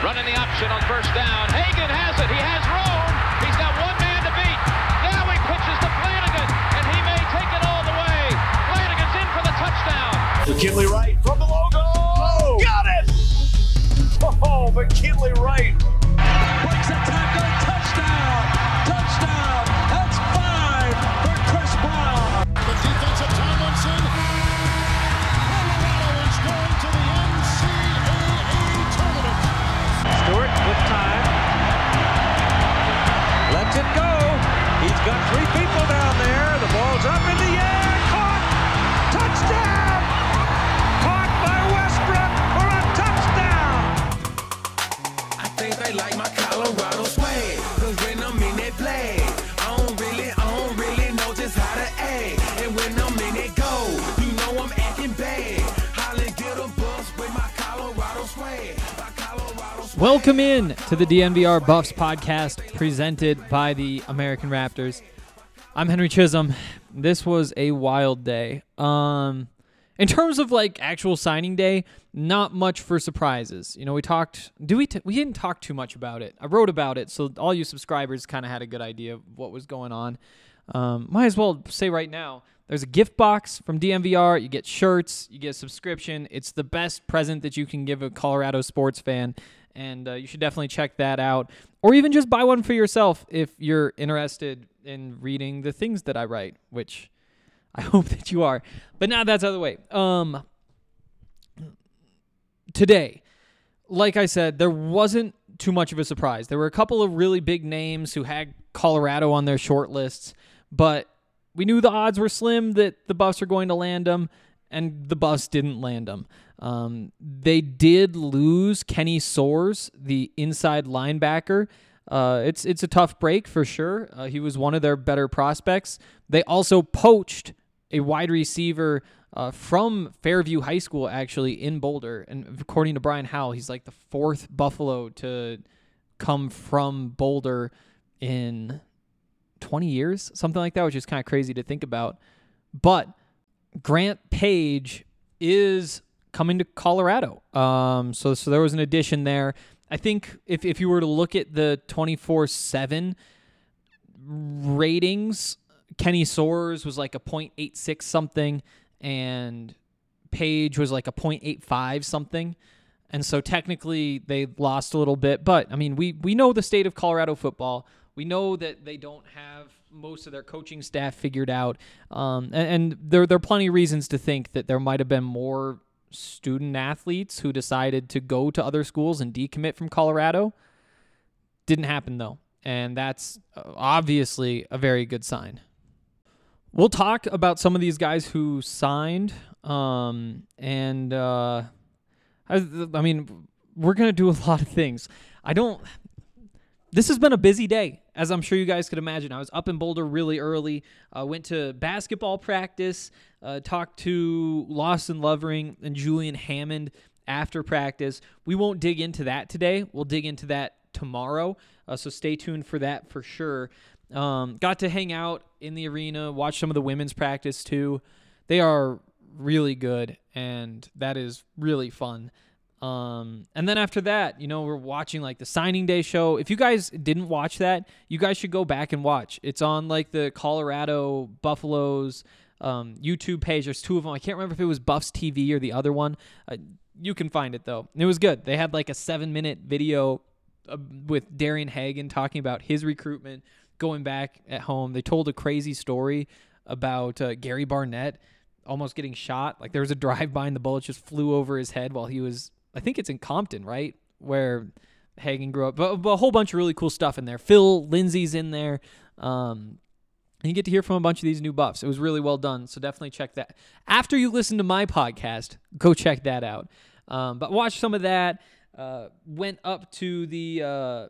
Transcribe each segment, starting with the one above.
Running the option on first down. Hagan has it. He has room. He's got one man to beat. Now he pitches to Flanagan, and he may take it all the way. Flanagan's in for the touchdown. McKinley Wright from the to the DNVR Buffs podcast presented by the American Raptors. I'm Henry Chisholm. This was a wild day. Um in terms of like actual signing day, not much for surprises. You know, we talked do we t- we didn't talk too much about it. I wrote about it so all you subscribers kind of had a good idea of what was going on. Um, might as well say right now, there's a gift box from DNVR. You get shirts, you get a subscription. It's the best present that you can give a Colorado sports fan, and uh, you should definitely check that out. Or even just buy one for yourself if you're interested in reading the things that I write, which I hope that you are. But now that's out of the way. Um, today, like I said, there wasn't too much of a surprise. There were a couple of really big names who had Colorado on their short lists, but we knew the odds were slim that the Buffs are going to land them, and the Buffs didn't land them. Um, they did lose Kenny Soares, the inside linebacker. Uh, it's it's a tough break for sure. Uh, he was one of their better prospects. They also poached a wide receiver uh, from Fairview High School, actually in Boulder. And according to Brian Howell, he's like the fourth Buffalo to come from Boulder in 20 years, something like that, which is kind of crazy to think about. But Grant Page is coming to Colorado. Um, so so there was an addition there. I think if if you were to look at the 24/7 ratings, Kenny Soares was like a .86 something and Page was like a .85 something. And so technically they lost a little bit, but I mean, we we know the state of Colorado football. We know that they don't have most of their coaching staff figured out, um, and, and there there are plenty of reasons to think that there might have been more student athletes who decided to go to other schools and decommit from Colorado. Didn't happen though, and that's uh, obviously a very good sign. We'll talk about some of these guys who signed, um, and uh, I, I mean, we're gonna do a lot of things. I don't. This has been a busy day, as I'm sure you guys could imagine. I was up in Boulder really early. Uh, went to basketball practice. Uh, talked to Lawson Lovering and Julian Hammond after practice. We won't dig into that today. We'll dig into that tomorrow. Uh, so stay tuned for that for sure. Um, got to hang out in the arena, watch some of the women's practice too. They are really good, and that is really fun. Um, and then after that, you know, we're watching like the signing day show. If you guys didn't watch that, you guys should go back and watch. It's on like the Colorado Buffaloes um, YouTube page. There's two of them. I can't remember if it was Buffs TV or the other one. Uh, You can find it though. It was good. They had like a seven minute video uh, with Darian Hagan talking about his recruitment, going back at home. They told a crazy story about uh, Gary Barnett almost getting shot. Like there was a drive by and the bullet just flew over his head while he was. I think it's in Compton, right, where Hagan grew up. But, but a whole bunch of really cool stuff in there. Phil Lindsay's in there. Um, you get to hear from a bunch of these new buffs. It was really well done. So definitely check that. After you listen to my podcast, go check that out. Um, but watch some of that. Uh, went up to the uh,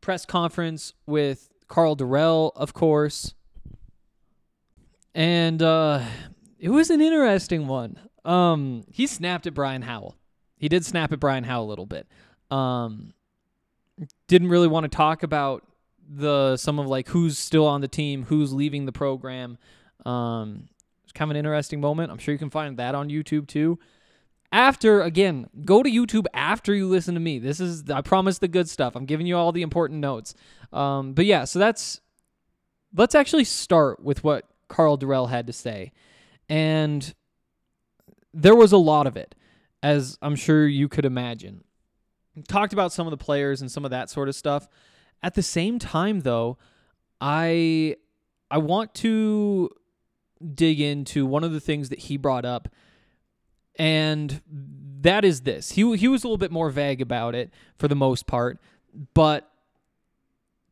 press conference with Karl Dorrell, of course. And uh, it was an interesting one. Um, he snapped at Brian Howell. He did snap at Brian Howell a little bit. Um, didn't really want to talk about the some of like who's still on the team, who's leaving the program. Um, it's kind of an interesting moment. I'm sure you can find that on YouTube too. After again, go to YouTube after you listen to me. This is I promise the good stuff. I'm giving you all the important notes. Um, but yeah, so that's let's actually start with what Karl Dorrell had to say, and there was a lot of it, as I'm sure you could imagine. Talked about some of the players and some of that sort of stuff. At the same time though, I I want to dig into one of the things that he brought up and that is this. He he was a little bit more vague about it for the most part, but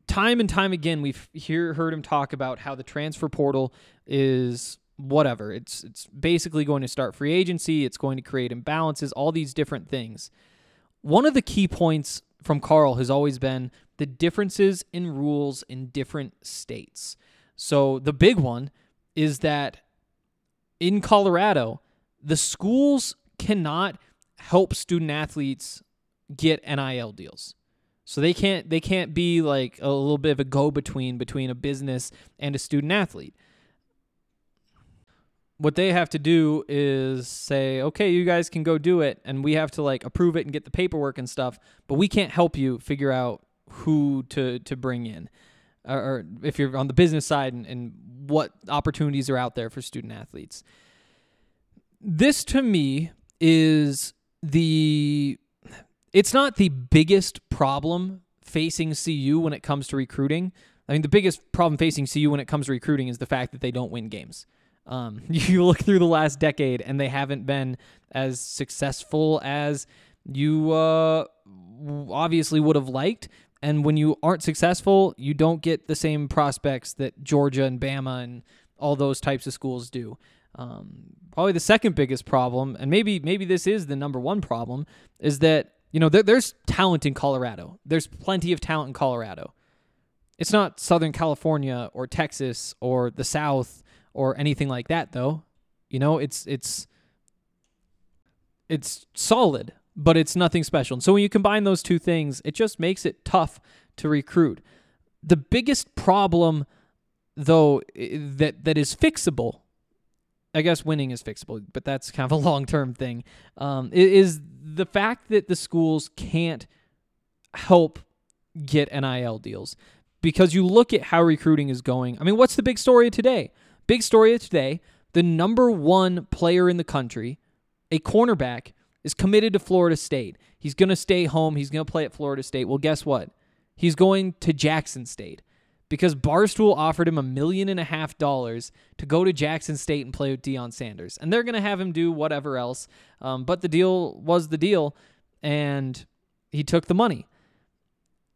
time and time again we've hear, heard him talk about how the transfer portal is whatever. It's it's basically going to start free agency, it's going to create imbalances, all these different things. One of the key points from Karl has always been the differences in rules in different states. So the big one is that in Colorado, the schools cannot help student athletes get NIL deals. So they can't they can't be like a little bit of a go between between a business and a student athlete. What they have to do is say, "Okay, you guys can go do it and we have to like approve it and get the paperwork and stuff, but we can't help you figure out who to to bring in." Or, or if you're on the business side and, and what opportunities are out there for student athletes. This to me is the it's not the biggest problem facing CU when it comes to recruiting. I mean, the biggest problem facing CU when it comes to recruiting is the fact that they don't win games. Um, you look through the last decade, and they haven't been as successful as you uh, obviously would have liked. And when you aren't successful, you don't get the same prospects that Georgia and Bama and all those types of schools do. Um, probably the second biggest problem, and maybe maybe this is the number one problem, is that you know there, there's talent in Colorado. There's plenty of talent in Colorado. It's not Southern California or Texas or the South or anything like that, though. You know, it's it's it's solid, but it's nothing special. And so when you combine those two things, it just makes it tough to recruit. The biggest problem, though, that that is fixable I guess winning is fixable, but that's kind of a long term thing. Um, is the fact that the schools can't help get NIL deals because you look at how recruiting is going. I mean, what's the big story of today? Big story of today: the number one player in the country, a cornerback, is committed to Florida State. He's going to stay home. He's going to play at Florida State. Well, guess what? He's going to Jackson State because Barstool offered him a million and a half dollars to go to Jackson State and play with Deion Sanders. And they're going to have him do whatever else. Um, but the deal was the deal, and he took the money.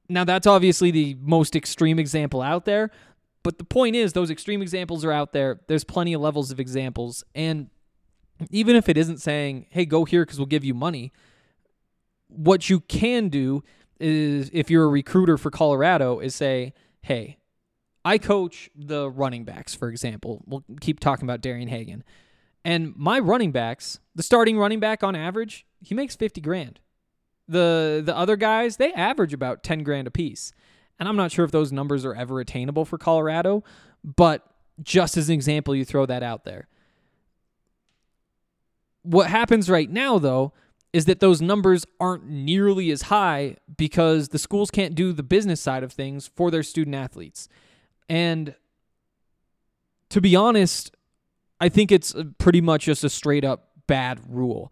Now, that's obviously the most extreme example out there. But the point is, those extreme examples are out there. There's plenty of levels of examples. And even if it isn't saying, hey, go here because we'll give you money, what you can do is, if you're a recruiter for Colorado, is say, hey, I coach the running backs, for example. We'll keep talking about Darian Hagan. And my running backs, the starting running back on average, he makes 50 grand. The the other guys, they average about 10 grand a piece. And I'm not sure if those numbers are ever attainable for Colorado, but just as an example, you throw that out there. What happens right now though is that those numbers aren't nearly as high because the schools can't do the business side of things for their student athletes. And to be honest, I think it's pretty much just a straight up bad rule.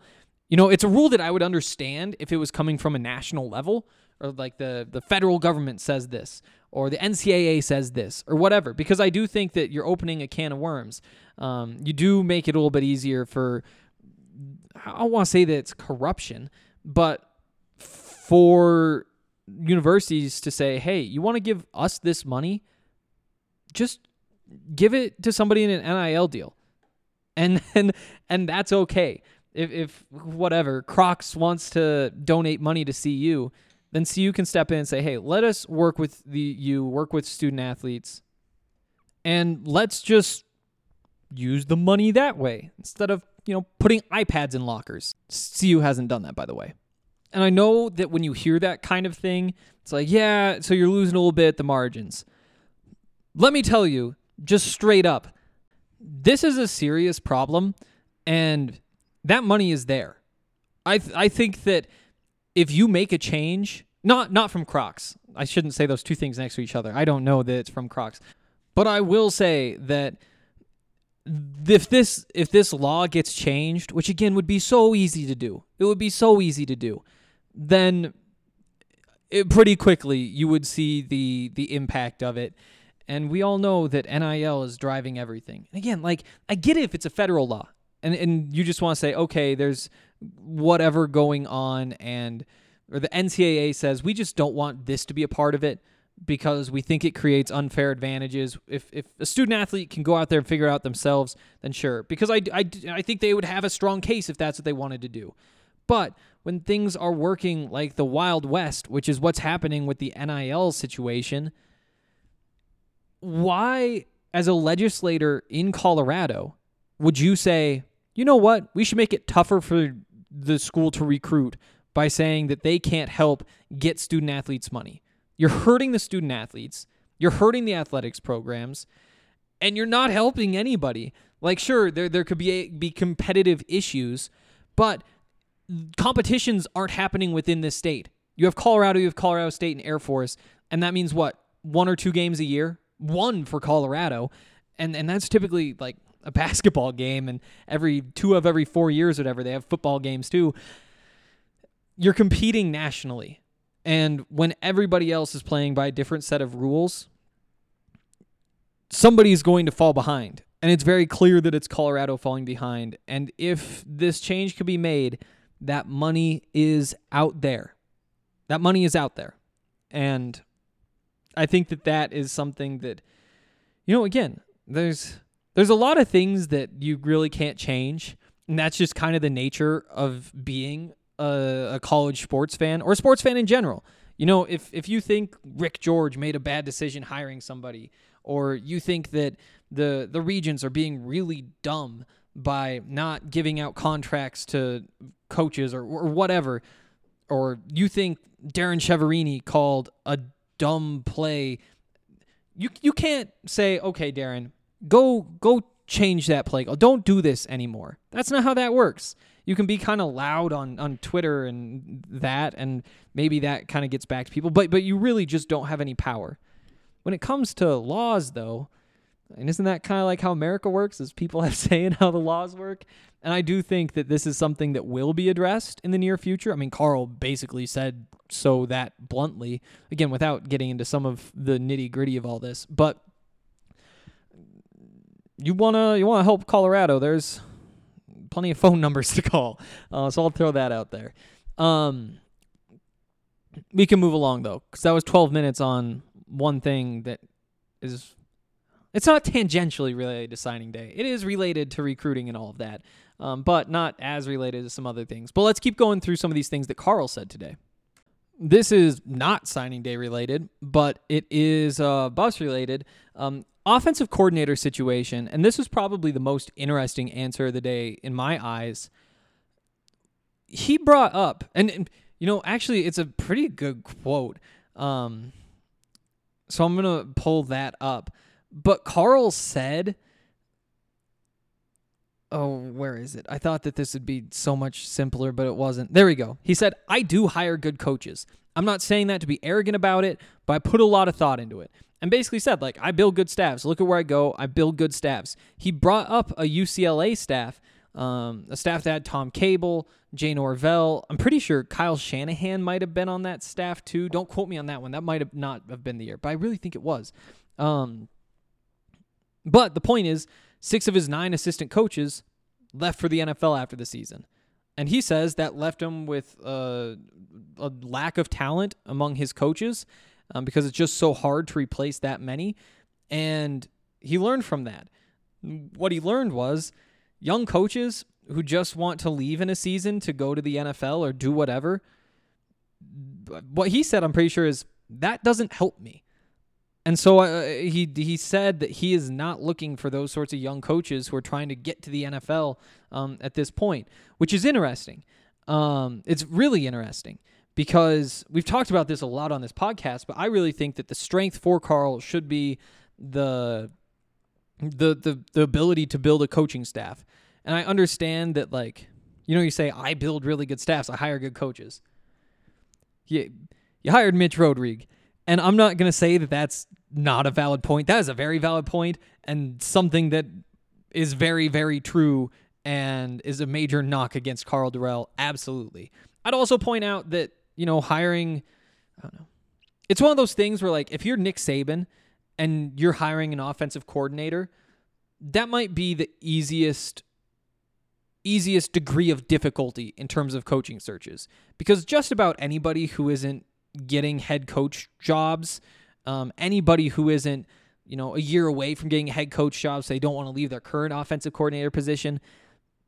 You know, it's a rule that I would understand if it was coming from a national level or like the the federal government says this or the NCAA says this or whatever because I do think that you're opening a can of worms. Um, you do make it a little bit easier for I don't want to say that it's corruption, but for universities to say, "Hey, you want to give us this money? Just give it to somebody in an NIL deal." And and and that's okay. If if whatever Crocs wants to donate money to CU, then CU can step in and say, "Hey, let us work with the you, work with student athletes, and let's just use the money that way instead of you know putting iPads in lockers." CU hasn't done that, by the way. And I know that when you hear that kind of thing, it's like, yeah, so you're losing a little bit at the margins. Let me tell you, just straight up, this is a serious problem, and that money is there. I th- I think that if you make a change, not not from Crocs, I shouldn't say those two things next to each other. I don't know that it's from Crocs, but I will say that if this if this law gets changed, which again would be so easy to do, it would be so easy to do, then it, pretty quickly you would see the the impact of it. And we all know that NIL is driving everything. And again, like I get it if it's a federal law, and and you just want to say, okay, there's whatever going on, and or the NCAA says we just don't want this to be a part of it because we think it creates unfair advantages. If, if a student athlete can go out there and figure out themselves, then sure. Because I, I, I think they would have a strong case if that's what they wanted to do. But when things are working like the Wild West, which is what's happening with the NIL situation, why, as a legislator in Colorado, would you say, you know what, we should make it tougher for the school to recruit by saying that they can't help get student athletes money? You're hurting the student athletes, you're hurting the athletics programs, and you're not helping anybody. Like, sure, there, there could be, a, be competitive issues, but competitions aren't happening within this state. You have Colorado, you have Colorado State and Air Force, and that means what? One or two games a year? One for Colorado. And and that's typically like a basketball game and every two of every 4 years whatever, they have football games too. You're competing nationally. And when everybody else is playing by a different set of rules, somebody's going to fall behind. And it's very clear that it's Colorado falling behind. And if this change could be made, that money is out there. That money is out there. And I think that that is something that you know again, there's there's a lot of things that you really can't change, and that's just kind of the nature of being a, a college sports fan or a sports fan in general. You know, if if you think Rick George made a bad decision hiring somebody or you think that the the regents are being really dumb by not giving out contracts to coaches or, or whatever, or you think Darrin Chiaverini called a dumb play, you you can't say, okay, Darrin, go go change that play. Don't do this anymore. That's not how that works. You can be kind of loud on, on Twitter and that, and maybe that kind of gets back to people, but but you really just don't have any power. When it comes to laws, though, and isn't that kind of like how America works? Is people have saying how the laws work? And I do think that this is something that will be addressed in the near future. I mean, Karl basically said so that bluntly, again, without getting into some of the nitty gritty of all this. But you wanna you wanna help Colorado? There's plenty of phone numbers to call, uh, so I'll throw that out there. Um, we can move along though, because that was 12 minutes on one thing that is it's not tangentially related to signing day. It is related to recruiting and all of that, um, but not as related to some other things. But let's keep going through some of these things that Karl said today. This is not signing day related, but it is uh, bus related. Um, offensive coordinator situation, and this was probably the most interesting answer of the day in my eyes. He brought up, and, and you know, actually, it's a pretty good quote. Um, so I'm gonna pull that up. But Karl said, Oh, where is it? I thought that this would be so much simpler, but it wasn't. There we go. He said, I do hire good coaches. I'm not saying that to be arrogant about it, but I put a lot of thought into it. And basically said, like, I build good staffs. Look at where I go. I build good staffs. He brought up a UCLA staff Um, a staff that had Tom Cable, Jay Norvell. I'm pretty sure Kyle Shanahan might have been on that staff too. Don't quote me on that one. That might have not have been the year, but I really think it was. Um, but the point is, six of his nine assistant coaches left for the NFL after the season. And he says that left him with uh, a lack of talent among his coaches um, because it's just so hard to replace that many. And he learned from that. What he learned was young coaches who just want to leave in a season to go to the NFL or do whatever. What he said, I'm pretty sure, is that doesn't help me. And so uh, he he said that he is not looking for those sorts of young coaches who are trying to get to the NFL um, at this point, which is interesting. Um, it's really interesting because we've talked about this a lot on this podcast, but I really think that the strength for Karl should be the the the the ability to build a coaching staff. And I understand that like you know you say I build really good staffs, I hire good coaches. You you hired Mitch Rodrigue, and I'm not going to say that that's not a valid point. That is a very valid point and something that is very, very true and is a major knock against Karl Dorrell. Absolutely. I'd also point out that, you know, hiring, I don't know, it's one of those things where, like, if you're Nick Saban and you're hiring an offensive coordinator, that might be the easiest easiest degree of difficulty in terms of coaching searches. Because just about anybody who isn't getting head coach jobs um, anybody who isn't, you know, a year away from getting a head coach job, so they don't want to leave their current offensive coordinator position,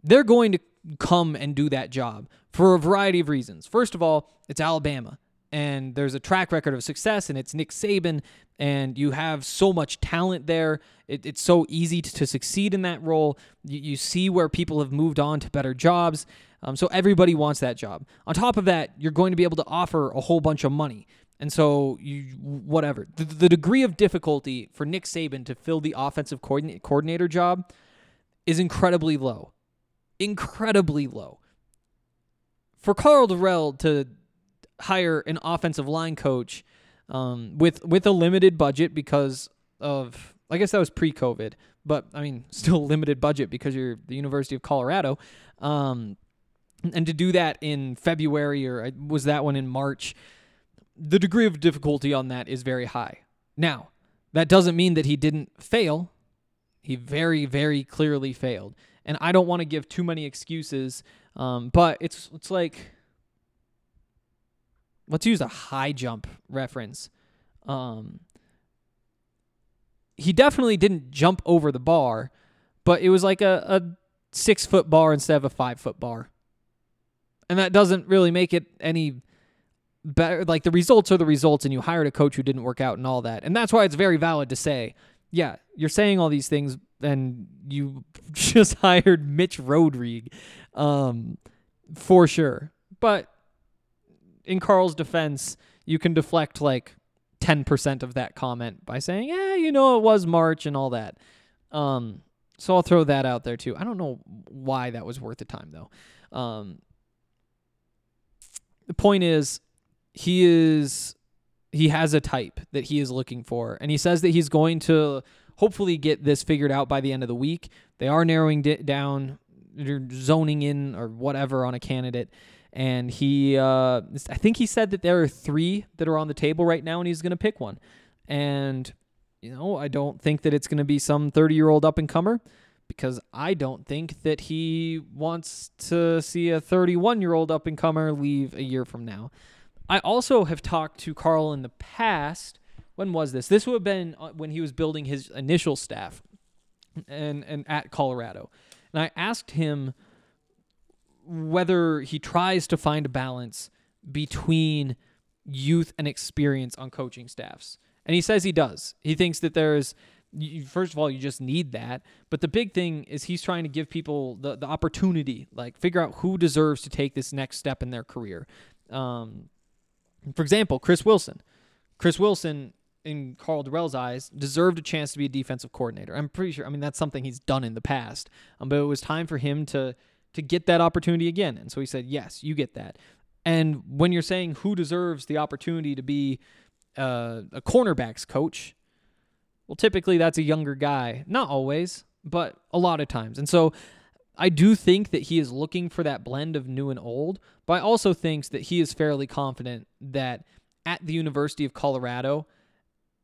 they're going to come and do that job for a variety of reasons. First of all, it's Alabama, and there's a track record of success, and it's Nick Saban, and you have so much talent there. It, it's so easy to, to, succeed in that role. You, you, see where people have moved on to better jobs. Um, so everybody wants that job. On top of that, you're going to be able to offer a whole bunch of money. And so you whatever the, the degree of difficulty for Nick Saban to fill the offensive coordinator, coordinator job is incredibly low, incredibly low. For Karl Dorrell to hire an offensive line coach um, with with a limited budget because of I guess that was pre-COVID, but I mean still limited budget because you're the University of Colorado, um, and to do that in February or was that one in March? the degree of difficulty on that is very high. Now, that doesn't mean that he didn't fail. He very, very clearly failed. And I don't want to give too many excuses, um, but it's it's like let's use a high jump reference. Um, he definitely didn't jump over the bar, but it was like a, a six foot bar instead of a five foot bar. And that doesn't really make it any better like the results are the results and you hired a coach who didn't work out and all that. And that's why it's very valid to say, yeah, you're saying all these things and you just hired Mitch Rodrigue um, for sure. But in Karl's defense, you can deflect like 10% of that comment by saying, yeah, you know, it was March and all that. Um, so I'll throw that out there too. I don't know why that was worth the time though. Um, the point is, he is he has a type that he is looking for and he says that he's going to hopefully get this figured out by the end of the week. They are narrowing it down zoning in or whatever on a candidate. And he uh, i think he said that there are three that are on the table right now and he's going to pick one. And you know i don't think that it's going to be some 30 year old up and comer because i don't think that he wants to see a 31 year old up and comer leave a year from now. I also have talked to Karl in the past. When was this? This would have been uh, when he was building his initial staff and and at Colorado. And I asked him whether he tries to find a balance between youth and experience on coaching staffs. And he says he does. He thinks that there's first of all you just need that but the big thing is he's trying to give people the, the opportunity like figure out who deserves to take this next step in their career um, for example, Chris Wilson. Chris Wilson, in Karl Dorrell's eyes, deserved a chance to be a defensive coordinator. I'm pretty sure. I mean, that's something he's done in the past, um, but it was time for him to to get that opportunity again. And so he said, "Yes, you get that." And when you're saying who deserves the opportunity to be uh, a cornerbacks coach, well, typically that's a younger guy. Not always, but a lot of times. And so I do think that he is looking for that blend of new and old, but I also think that he is fairly confident that at the University of Colorado,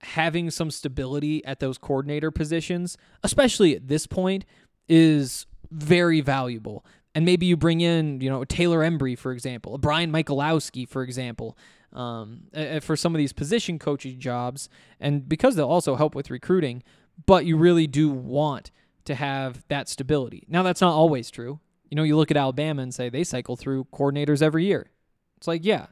having some stability at those coordinator positions, especially at this point, is very valuable. And maybe you bring in, you know, Taylor Embree, for example, Brian Michalowski, for example, um, for some of these position coaching jobs, and because they'll also help with recruiting. But you really do want to have that stability. Now, that's not always true. You know, you look at Alabama and say they cycle through coordinators every year. It's like, yeah,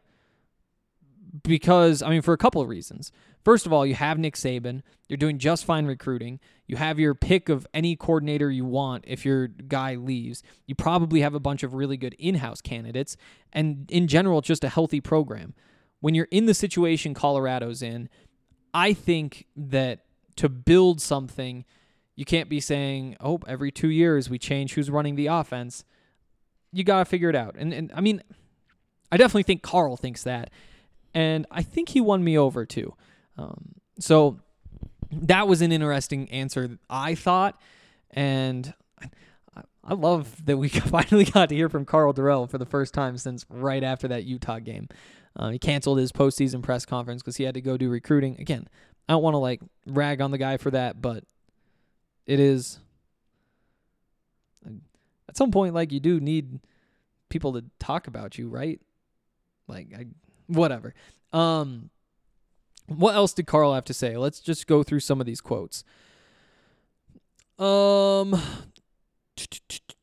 because I mean, for a couple of reasons. First of all, you have Nick Saban. You're doing just fine recruiting. You have your pick of any coordinator you want if your guy leaves. You probably have a bunch of really good in house candidates. And in general, just a healthy program. When you're in the situation Colorado's in, I think that to build something, you can't be saying, oh, every two years we change who's running the offense. You got to figure it out. And, and I mean, I definitely think Karl thinks that and I think he won me over too. Um, so that was an interesting answer, I thought, and I love that we finally got to hear from Karl Dorrell for the first time since right after that Utah game. Uh, he canceled his postseason press conference because he had to go do recruiting. Again, I don't want to like rag on the guy for that, but it is at some point like you do need people to talk about you, right? Like I whatever. Um, what else did Karl have to say? Let's just go through some of these quotes. Um,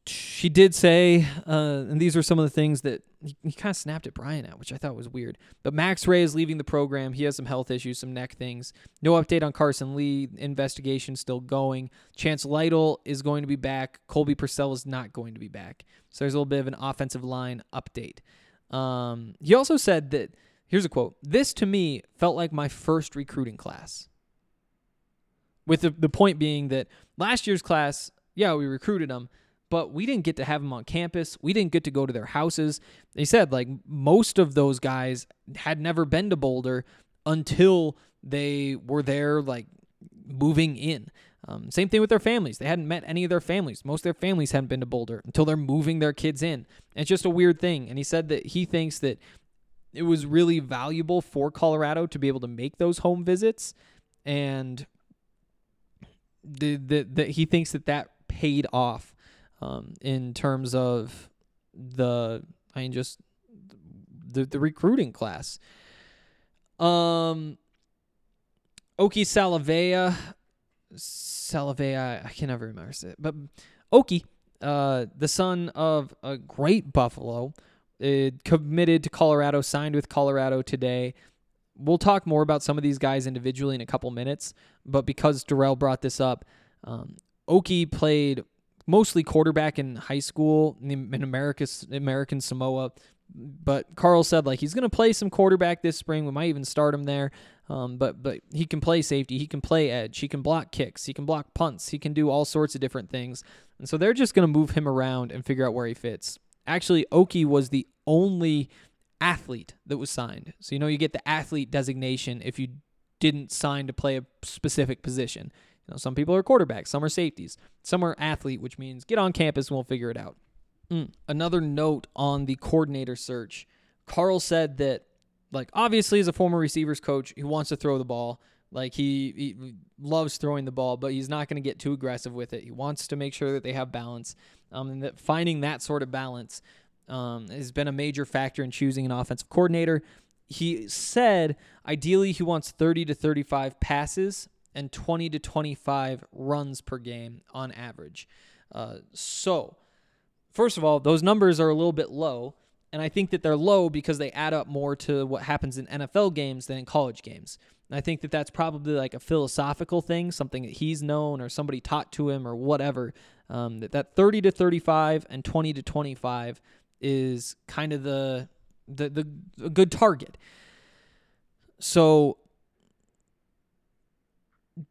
she did say, uh, and these are some of the things that he, he kind of snapped at Brian at, which I thought was weird. But Max Wray is leaving the program. He has some health issues, some neck things. No update on Carson Lee. Investigation still going. Chance Lytle is going to be back. Colby Pursell is not going to be back. So there's a little bit of an offensive line update. Um, he also said that here's a quote this to me felt like my first recruiting class. With the, the point being that last year's class yeah we recruited them but we didn't get to have them on campus. We didn't get to go to their houses. They said like most of those guys had never been to boulder until they were there like moving in um, same thing with their families. They hadn't met any of their families. Most of their families hadn't been to Boulder until they're moving their kids in. It's just a weird thing. And he said that he thinks that it was really valuable for Colorado to be able to make those home visits. And the, the, the he thinks that that paid off um, in terms of the, I mean, just the, the recruiting class. Um, Oki Salavea Salave, I, can never remember it. But Oki, uh, the son of a great Buffalo, uh, committed to Colorado, signed with Colorado today. We'll talk more about some of these guys individually in a couple minutes, but because Dorrell brought this up, um, Oki played mostly quarterback in high school in America's American Samoa. But Karl said like he's going to play some quarterback this spring. We might even start him there. Um, but but he can play safety, he can play edge, he can block kicks, he can block punts, he can do all sorts of different things. And so they're just going to move him around and figure out where he fits. Actually, Oki was the only athlete that was signed. So you know you get the athlete designation if you didn't sign to play a specific position. You know, some people are quarterbacks, some are safeties, some are athlete, which means get on campus and we'll figure it out. Mm. Another note on the coordinator search. Karl said that like obviously as a former receivers coach, he wants to throw the ball. Like he, he loves throwing the ball, but he's not going to get too aggressive with it. He wants to make sure that they have balance, um, and that finding that sort of balance um, has been a major factor in choosing an offensive coordinator. He said ideally he wants 30 to 35 passes and 20 to 25 runs per game on average. Uh, so, first of all, those numbers are a little bit low. And I think that they're low because they add up more to what happens in NFL games than in college games. And I think that that's probably like a philosophical thing, something that he's known or somebody taught to him or whatever. Um, that, that 30 to 35 and 20 to 25 is kind of the the the good target. So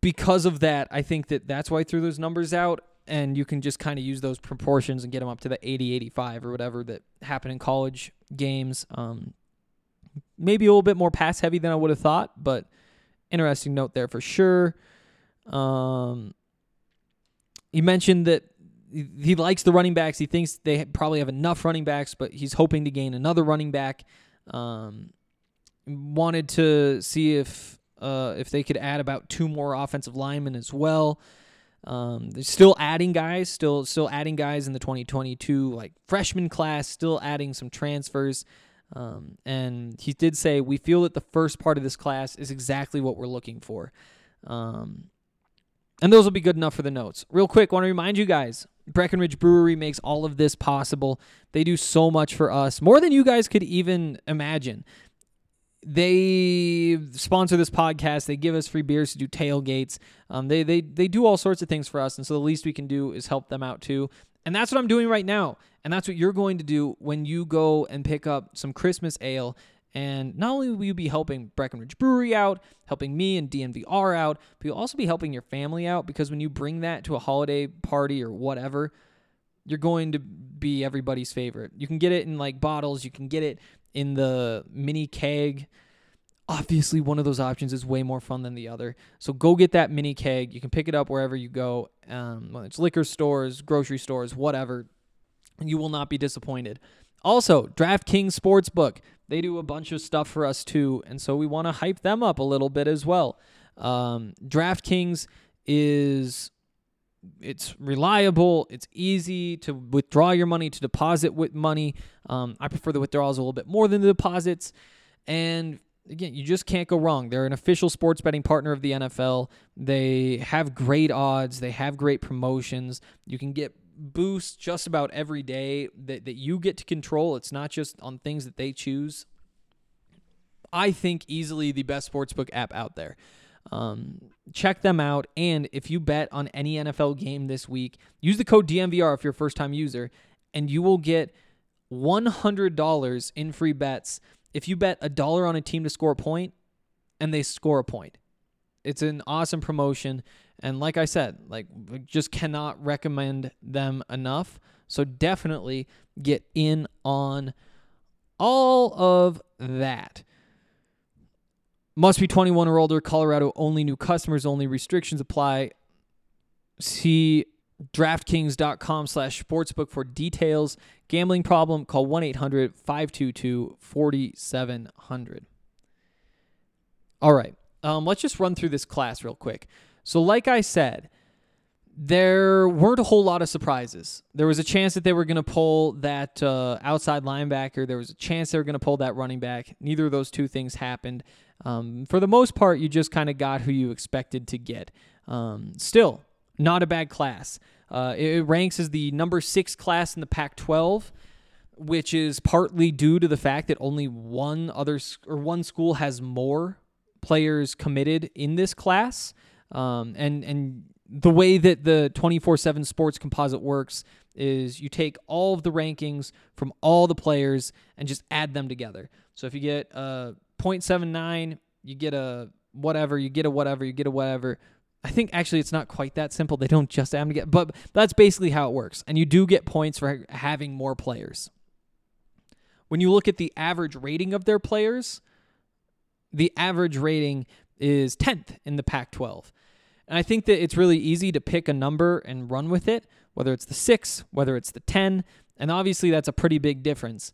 because of that, I think that that's why I threw those numbers out and you can just kind of use those proportions and get them up to the 80 85 or whatever that happen in college games um, maybe a little bit more pass heavy than i would have thought but interesting note there for sure um, you mentioned that he he likes the running backs. He thinks they probably have enough running backs, but he's hoping to gain another running back. Um, wanted to see if uh, if they could add about two more offensive linemen as well. Um, they're still adding guys, still still adding guys in the 2022 like freshman class, still adding some transfers. Um, and he did say we feel that the first part of this class is exactly what we're looking for. Um, and those will be good enough for the notes. Real quick, want to remind you guys Breckenridge Brewery makes all of this possible. They do so much for us, more than you guys could even imagine. They sponsor this podcast. They give us free beers to do tailgates. Um, they they they do all sorts of things for us, and so the least we can do is help them out too. And that's what I'm doing right now. And that's what you're going to do when you go and pick up some Christmas ale. And not only will you be helping Breckenridge Brewery out, helping me and DNVR out, but you'll also be helping your family out because when you bring that to a holiday party or whatever, you're going to be everybody's favorite. You can get it in like bottles, you can get it in the mini keg. Obviously, one of those options is way more fun than the other. So go get that mini keg. You can pick it up wherever you go, um, whether it's liquor stores, grocery stores, whatever. You will not be disappointed. Also, DraftKings Sportsbook. They do a bunch of stuff for us too, and so we want to hype them up a little bit as well. Um, DraftKings is it's reliable. It's easy to withdraw your money, to deposit with money. Um, I prefer the withdrawals a little bit more than the deposits. And again, you just can't go wrong. They're an official sports betting partner of the NFL. They have great odds. They have great promotions. You can get boosts just about every day that, that you get to control. It's not just on things that they choose. I think easily the best sportsbook app out there. Um, check them out. And if you bet on any NFL game this week, use the code DNVR if you're a first time user, and you will get $100 in free bets if you bet a dollar on a team to score a point and they score a point. It's an awesome promotion. And like I said, like just cannot recommend them enough. So definitely get in on all of that. Must be 21 or older. Colorado only. New customers only. Restrictions apply. See DraftKings.com slash sportsbook for details. Gambling problem? Call 1 800 522 4700. All right. Um, let's just run through this class real quick. So, like I said, there weren't a whole lot of surprises. There was a chance that they were going to pull that uh, outside linebacker. There was a chance they were going to pull that running back. Neither of those two things happened. Um, for the most part, you just kind of got who you expected to get. Um, still, not a bad class. Uh, it ranks as the number six class in the Pac 12 which is partly due to the fact that only one other or one school has more players committed in this class. Um, and and the way that the 24/7 Sports Composite works is you take all of the rankings from all the players and just add them together. So if you get a 0.79, you get a whatever, you get a whatever, you get a whatever. I think actually it's not quite that simple. They don't just add them together, but that's basically how it works. And you do get points for having more players. When you look at the average rating of their players, the average rating is 10th in the Pac 12. And I think that it's really easy to pick a number and run with it, whether it's the 6, whether it's the 10, and obviously that's a pretty big difference.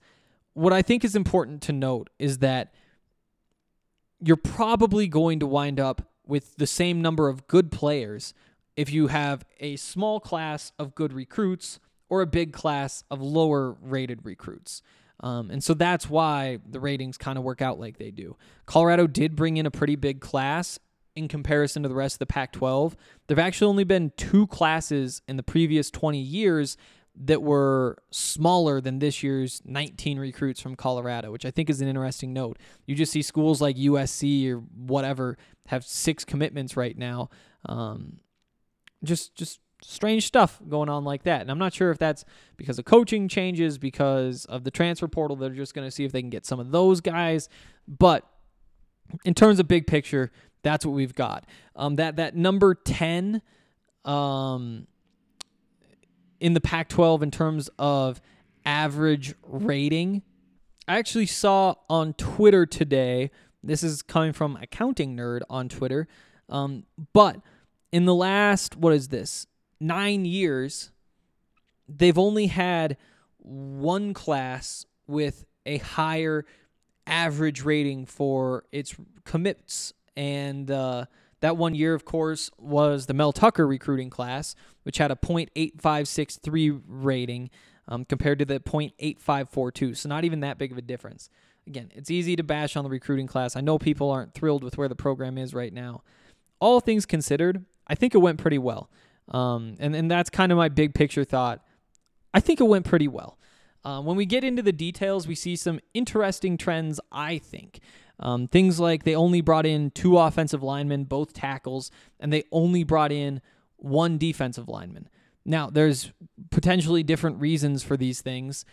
What I think is important to note is that you're probably going to wind up with the same number of good players if you have a small class of good recruits or a big class of lower rated recruits. Um, and so that's why the ratings kind of work out like they do. Colorado did bring in a pretty big class in comparison to the rest of the Pac 12. There have actually only been two classes in the previous 20 years that were smaller than this year's 19 recruits from Colorado, which I think is an interesting note. You just see schools like USC or whatever have six commitments right now. Um, just, just strange stuff going on like that. And I'm not sure if that's because of coaching changes, because of the transfer portal. They're just going to see if they can get some of those guys. But in terms of big picture, that's what we've got. Um, that that number ten, um, in the Pac-12 in terms of average rating. I actually saw on Twitter today. This is coming from accounting nerd on Twitter, um, but in the last what is this nine years, they've only had one class with a higher average rating for its commits. And uh, that one year, of course, was the Mel Tucker recruiting class, which had a .8563 rating um, compared to the .8542. So not even that big of a difference. Again, it's easy to bash on the recruiting class. I know people aren't thrilled with where the program is right now. All things considered, I think it went pretty well. Um, and, and that's kind of my big picture thought. I think it went pretty well. Uh, when we get into the details, we see some interesting trends, I think. Um, things like they only brought in two offensive linemen, both tackles, and they only brought in one defensive lineman. Now, there's potentially different reasons for these things.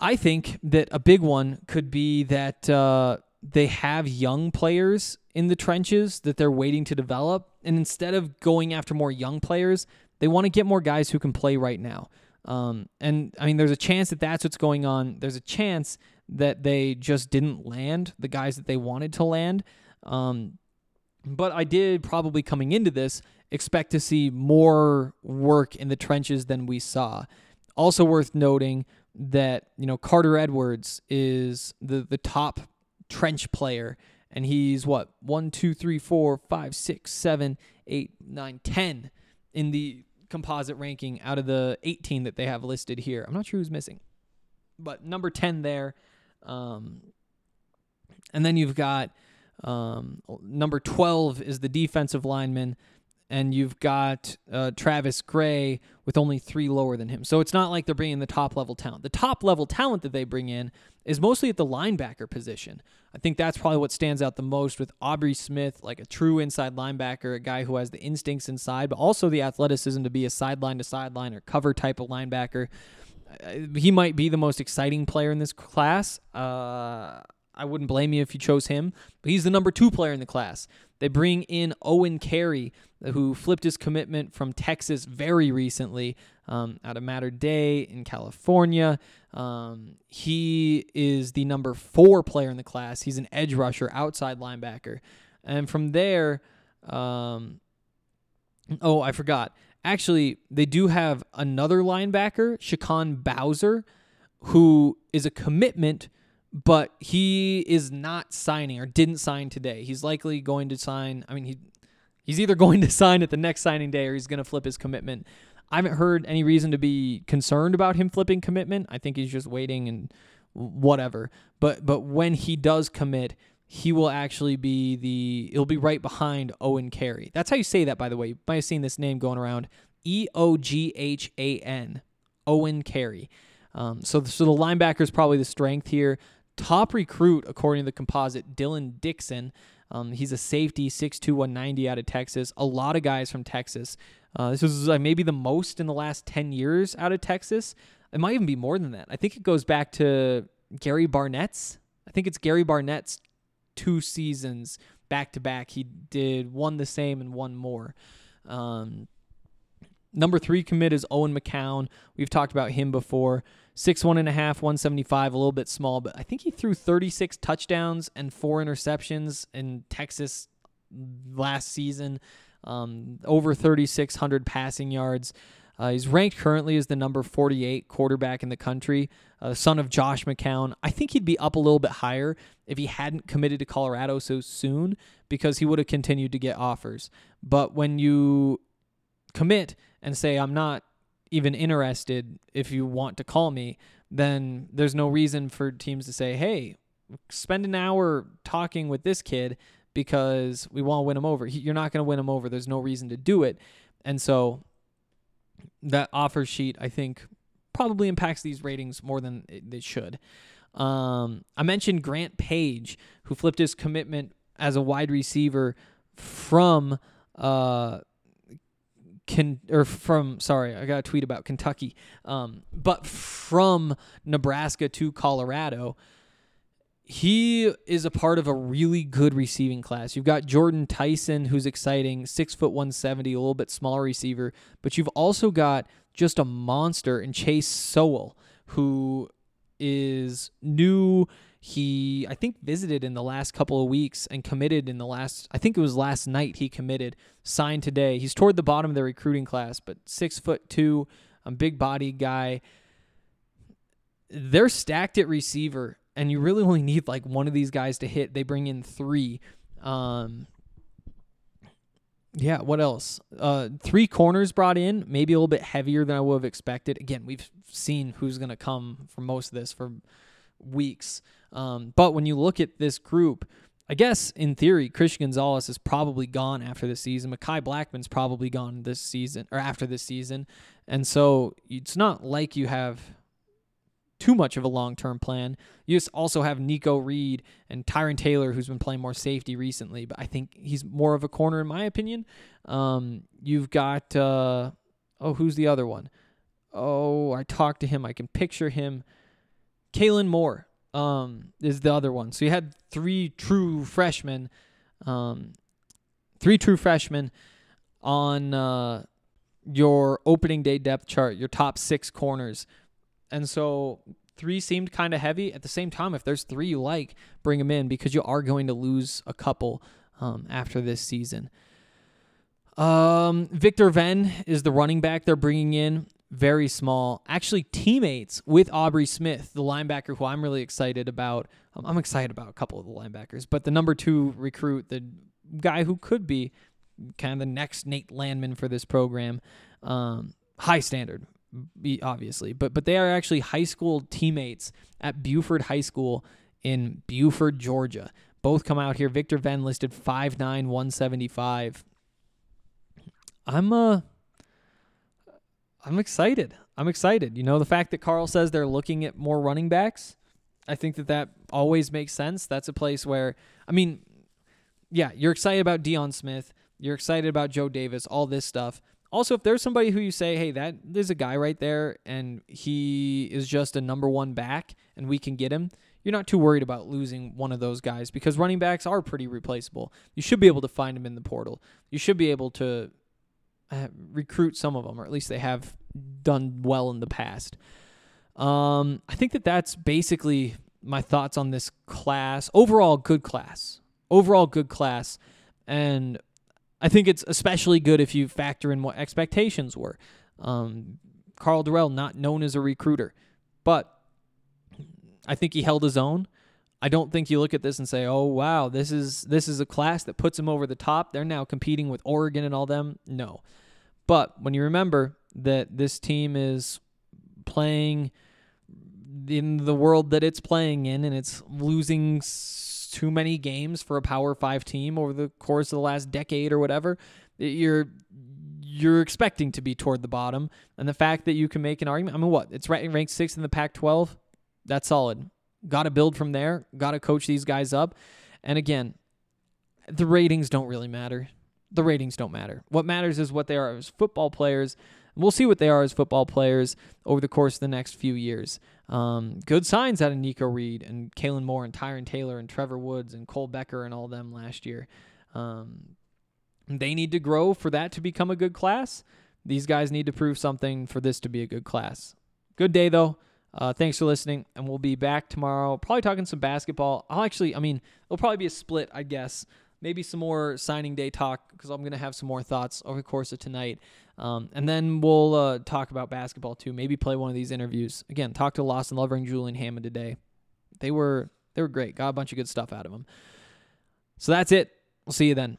I think that a big one could be that uh, they have young players in the trenches that they're waiting to develop. And instead of going after more young players, they want to get more guys who can play right now. Um, and I mean, there's a chance that that's what's going on. There's a chance that they just didn't land the guys that they wanted to land. Um, but I did probably coming into this expect to see more work in the trenches than we saw. Also worth noting that you know Carter Edwards is the the top trench player, and he's what one, two, three, four, five, six, seven, eight, nine, ten in the composite ranking out of the 18 that they have listed here. I'm not sure who's missing, but number 10 there. Um, and then you've got um, number 12 is the defensive lineman, and you've got uh, Travis Gray with only three lower than him. So it's not like they're bringing the top level talent. The top level talent that they bring in is mostly at the linebacker position. I think that's probably what stands out the most with Aubrey Smith, like a true inside linebacker, a guy who has the instincts inside, but also the athleticism to be a sideline to sideline or cover type of linebacker. Uh, he might be the most exciting player in this class. Uh, I wouldn't blame you if you chose him, but he's the number two player in the class. They bring in Owen Carey, who flipped his commitment from Texas very recently um, out of Mater Dei in California. Um, he is the number four player in the class. He's an edge rusher, outside linebacker. And from there, um, oh, I forgot. Actually, they do have another linebacker, Shaquan Bowser, who is a commitment but he is not signing or didn't sign today. He's likely going to sign. I mean, he he's either going to sign at the next signing day or he's going to flip his commitment. I haven't heard any reason to be concerned about him flipping commitment. I think he's just waiting and whatever. But but when he does commit, he will actually be the he'll be right behind Owen Carey. That's how you say that, by the way. You might have seen this name going around. E O G H A N. Owen Carey. Um, so, so the linebacker is probably the strength here. Top recruit, according to the composite, Dylan Dixon. Um, he's a safety, 6'2", 190 out of Texas. A lot of guys from Texas. Uh, this is uh, maybe the most in the last 10 years out of Texas. It might even be more than that. I think it goes back to Gary Barnett's. I think it's Gary Barnett's two seasons back to back. He did one the same and one more. Um, number three commit is Owen McCown. We've talked about him before. Six one and a half, 175, a little bit small, but I think he threw 36 touchdowns and four interceptions in Texas last season. Um, over 3,600 passing yards. Uh, he's ranked currently as the number 48 quarterback in the country, uh, son of Josh McCown. I think he'd be up a little bit higher if he hadn't committed to Colorado so soon because he would have continued to get offers. But when you commit and say, I'm not even interested if you want to call me, then there's no reason for teams to say, hey, spend an hour talking with this kid because we want to win him over. You're not going to win him over. There's no reason to do it. And so that offer sheet, I think, probably impacts these ratings more than it, should. Um, I mentioned Grant Page, who flipped his commitment as a wide receiver from uh, can or from sorry, I got a tweet about Kentucky, um, but from Nebraska to Colorado. He is a part of a really good receiving class. You've got Jordan Tyson, who's exciting, six foot one seventy, a little bit smaller receiver, but you've also got just a monster in Chase Sowell, who is new he, I think, visited in the last couple of weeks and committed in the last, I think it was last night he committed, signed today. He's toward the bottom of the recruiting class, but six foot two, a big body guy. They're stacked at receiver, and you really only need like one of these guys to hit. They bring in three. Um, yeah, what else? Uh, three corners brought in, maybe a little bit heavier than I would have expected. Again, we've seen who's going to come for most of this for weeks. Um, but when you look at this group, I guess in theory, Christian Gonzalez is probably gone after this season. Mekhi Blackmon's probably gone this season or after this season. And so it's not like you have too much of a long term plan. You just also have Nikko Reed and Tyrin Taylor, who's been playing more safety recently, but I think he's more of a corner in my opinion. Um, you've got uh, oh, who's the other one? Oh, I talked to him. I can picture him. Kaylin Moore um, is the other one. So you had three true freshmen, um, three true freshmen on uh, your opening day depth chart, your top six corners. And so three seemed kind of heavy. At the same time, if there's three you like, bring them in because you are going to lose a couple um, after this season. Um, Victor Venn is the running back they're bringing in very small. Actually, teammates with Aubrey Smith, the linebacker who I'm really excited about. Um, I'm excited about a couple of the linebackers, but the number two recruit, the guy who could be kind of the next Nate Landman for this program, um, high standard, obviously, but but they are actually high school teammates at Buford High School in Buford, Georgia. Both come out here. Victor Venn listed 5'9", 175. I'm uh I'm excited. I'm excited. You know, the fact that Karl says they're looking at more running backs, I think that that always makes sense. That's a place where, I mean, yeah, you're excited about Deion Smith. You're excited about Joe Davis, all this stuff. Also, if there's somebody who you say, hey, that there's a guy right there and he is just a number one back and we can get him, you're not too worried about losing one of those guys because running backs are pretty replaceable. You should be able to find them in the portal. You should be able to uh, recruit some of them, or at least they have done well in the past. Um, I think that that's basically my thoughts on this class. Overall, good class. Overall, good class. And I think it's especially good if you factor in what expectations were. Um, Karl Dorrell, not known as a recruiter, but I think he held his own. I don't think you look at this and say, "Oh wow, this is this is a class that puts them over the top." They're now competing with Oregon and all them. No, but when you remember that this team is playing in the world that it's playing in, and it's losing too many games for a Power Five team over the course of the last decade or whatever, you're you're expecting to be toward the bottom. And the fact that you can make an argument, I mean, what? It's ranked sixth in the Pac-12. That's solid. Got to build from there. Got to coach these guys up. And again, the ratings don't really matter. The ratings don't matter. What matters is what they are as football players. We'll see what they are as football players over the course of the next few years. Um, good signs out of Nikko Reed and Kaylin Moore and Tyrin Taylor and Trevor Woods and Cole Becker and all them last year. Um, they need to grow for that to become a good class. These guys need to prove something for this to be a good class. Good day, though. Uh, thanks for listening, and we'll be back tomorrow. Probably talking some basketball. I'll actually, I mean, it'll probably be a split, I guess. Maybe some more signing day talk because I'm going to have some more thoughts over the course of tonight. Um, and then we'll uh, talk about basketball too. Maybe play one of these interviews. Again, talk to Lawson Lovering, Julian Hammond today. They were they were great. Got a bunch of good stuff out of them. So that's it. We'll see you then.